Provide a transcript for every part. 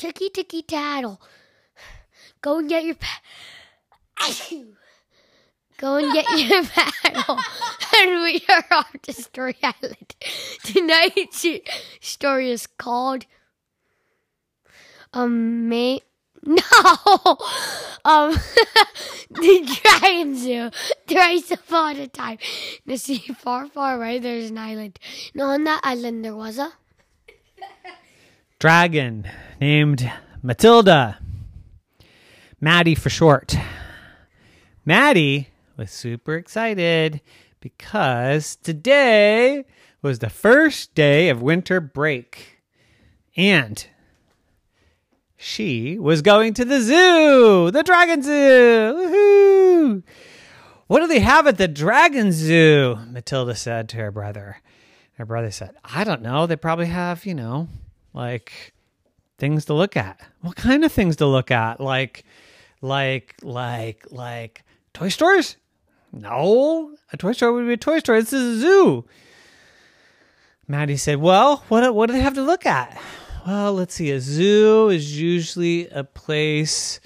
ticky ticky tattle. Go and get your pa- Go and get your paddle. and we are off to Story Island. Tonight's story is called um May no um the Dragon Zoo. Thrice upon a time. To see far, far away there's an island. And on that island there was a Dragon named Matilda. Maddie for short. Maddie was super excited because today was the first day of winter break. And she was going to the zoo, the Dragon Zoo. Woohoo! What do they have at the Dragon Zoo? Matilda said to her brother. Her brother said, I don't know. They probably have, you know, like things to look at. What kind of things to look at? Like, like, like, like toy stores? No, a toy store would be a toy store. This is a zoo. Maddie said, Well, what, what do they have to look at? Well, let's see. A zoo is usually a place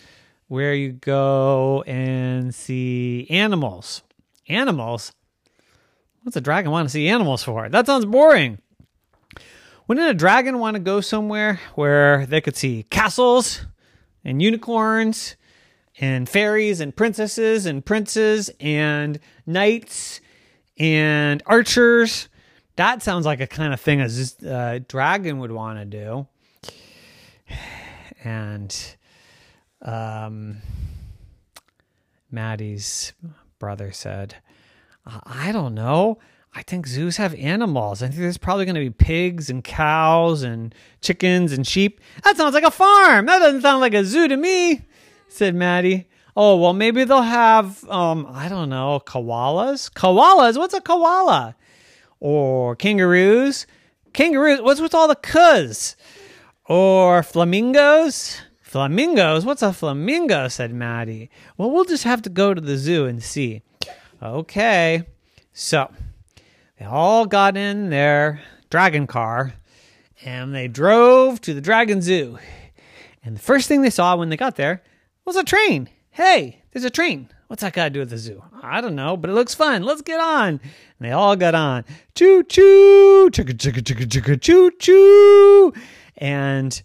where you go and see animals. Animals? What's a dragon want to see animals for? That sounds boring. Wouldn't a dragon want to go somewhere where they could see castles and unicorns and fairies and princesses and princes and knights and archers? That sounds like a kind of thing a uh, dragon would want to do. And um, Maddie's brother said, I don't know. I think zoos have animals. I think there's probably going to be pigs and cows and chickens and sheep. That sounds like a farm. That doesn't sound like a zoo to me, said Maddie. Oh, well, maybe they'll have, um, I don't know, koalas? Koalas? What's a koala? Or kangaroos? Kangaroos? What's with all the cuz? Or flamingos? Flamingos? What's a flamingo? said Maddie. Well, we'll just have to go to the zoo and see. Okay. So they all got in their dragon car and they drove to the dragon zoo. And the first thing they saw when they got there was a train. Hey, there's a train. What's that got to do with the zoo? I don't know, but it looks fun. Let's get on. And they all got on. Choo choo, chicka chicka chicka chicka choo choo. And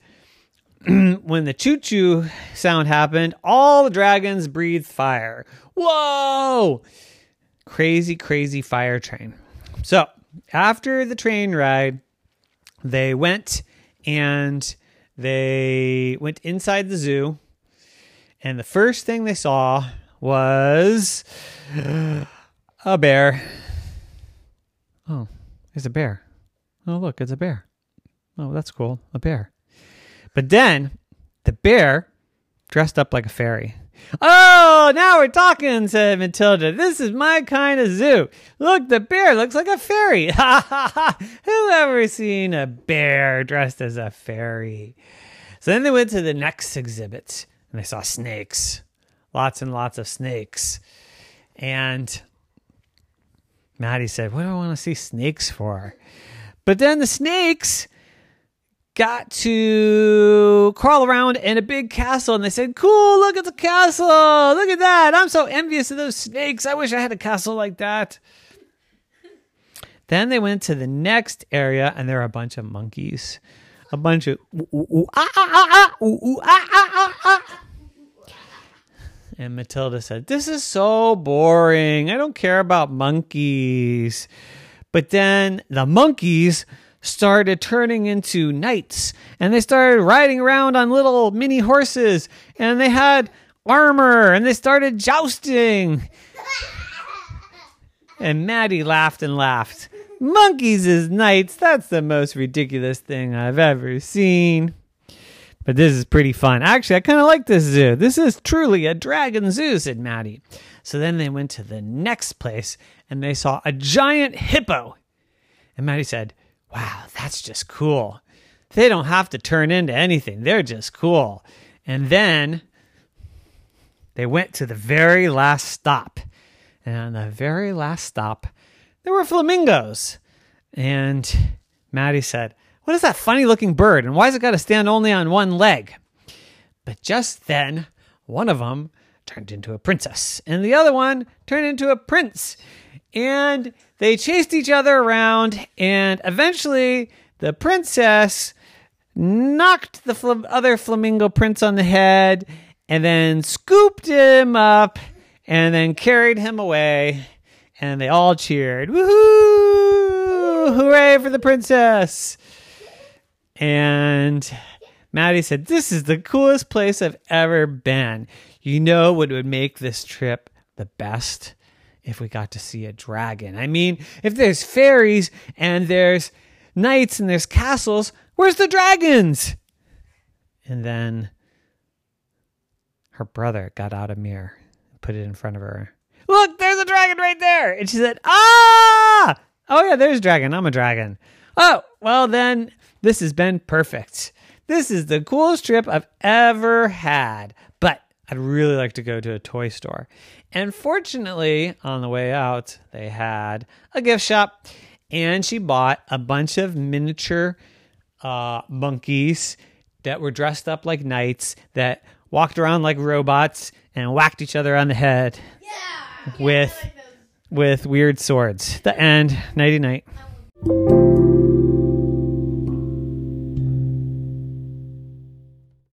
when the choo choo sound happened, all the dragons breathed fire. Whoa! Crazy, crazy fire train. So after the train ride, they went and they went inside the zoo. And the first thing they saw was a bear. Oh, there's a bear. Oh, look, it's a bear. Oh, that's cool. A bear. But then the bear dressed up like a fairy. Oh, now we're talking, said Matilda. This is my kind of zoo. Look, the bear looks like a fairy. Ha ha ha. Who ever seen a bear dressed as a fairy? So then they went to the next exhibit and they saw snakes. Lots and lots of snakes. And Maddie said, What do I want to see snakes for? But then the snakes got to crawl around in a big castle and they said, Cool, look at the castle. Look at that. I'm so envious of those snakes. I wish I had a castle like that. Then they went to the next area and there were a bunch of monkeys. A bunch of. And Matilda said, This is so boring. I don't care about monkeys. But then the monkeys started turning into knights and they started riding around on little mini horses and they had armor and they started jousting. And Maddie laughed and laughed. Monkeys as knights, that's the most ridiculous thing I've ever seen. But this is pretty fun. Actually, I kind of like this zoo. This is truly a dragon zoo, said Maddie. So then they went to the next place and they saw a giant hippo. And Maddie said, Wow, that's just cool. They don't have to turn into anything, they're just cool. And then they went to the very last stop. And on the very last stop, there were flamingos. And Maddie said, what is that funny looking bird? And why why's it got to stand only on one leg? But just then, one of them turned into a princess, and the other one turned into a prince. And they chased each other around, and eventually, the princess knocked the fl- other flamingo prince on the head and then scooped him up and then carried him away. And they all cheered, Woohoo! Hooray for the princess! And Maddie said, This is the coolest place I've ever been. You know what would make this trip the best? If we got to see a dragon. I mean, if there's fairies and there's knights and there's castles, where's the dragons? And then her brother got out a mirror and put it in front of her. Look, there's a dragon right there. And she said, Ah! Oh, yeah, there's a dragon. I'm a dragon. Oh, well, then this has been perfect. This is the coolest trip I've ever had. But I'd really like to go to a toy store. And fortunately, on the way out, they had a gift shop. And she bought a bunch of miniature uh, monkeys that were dressed up like knights that walked around like robots and whacked each other on the head Yeah. with with weird swords. The end. Nighty night.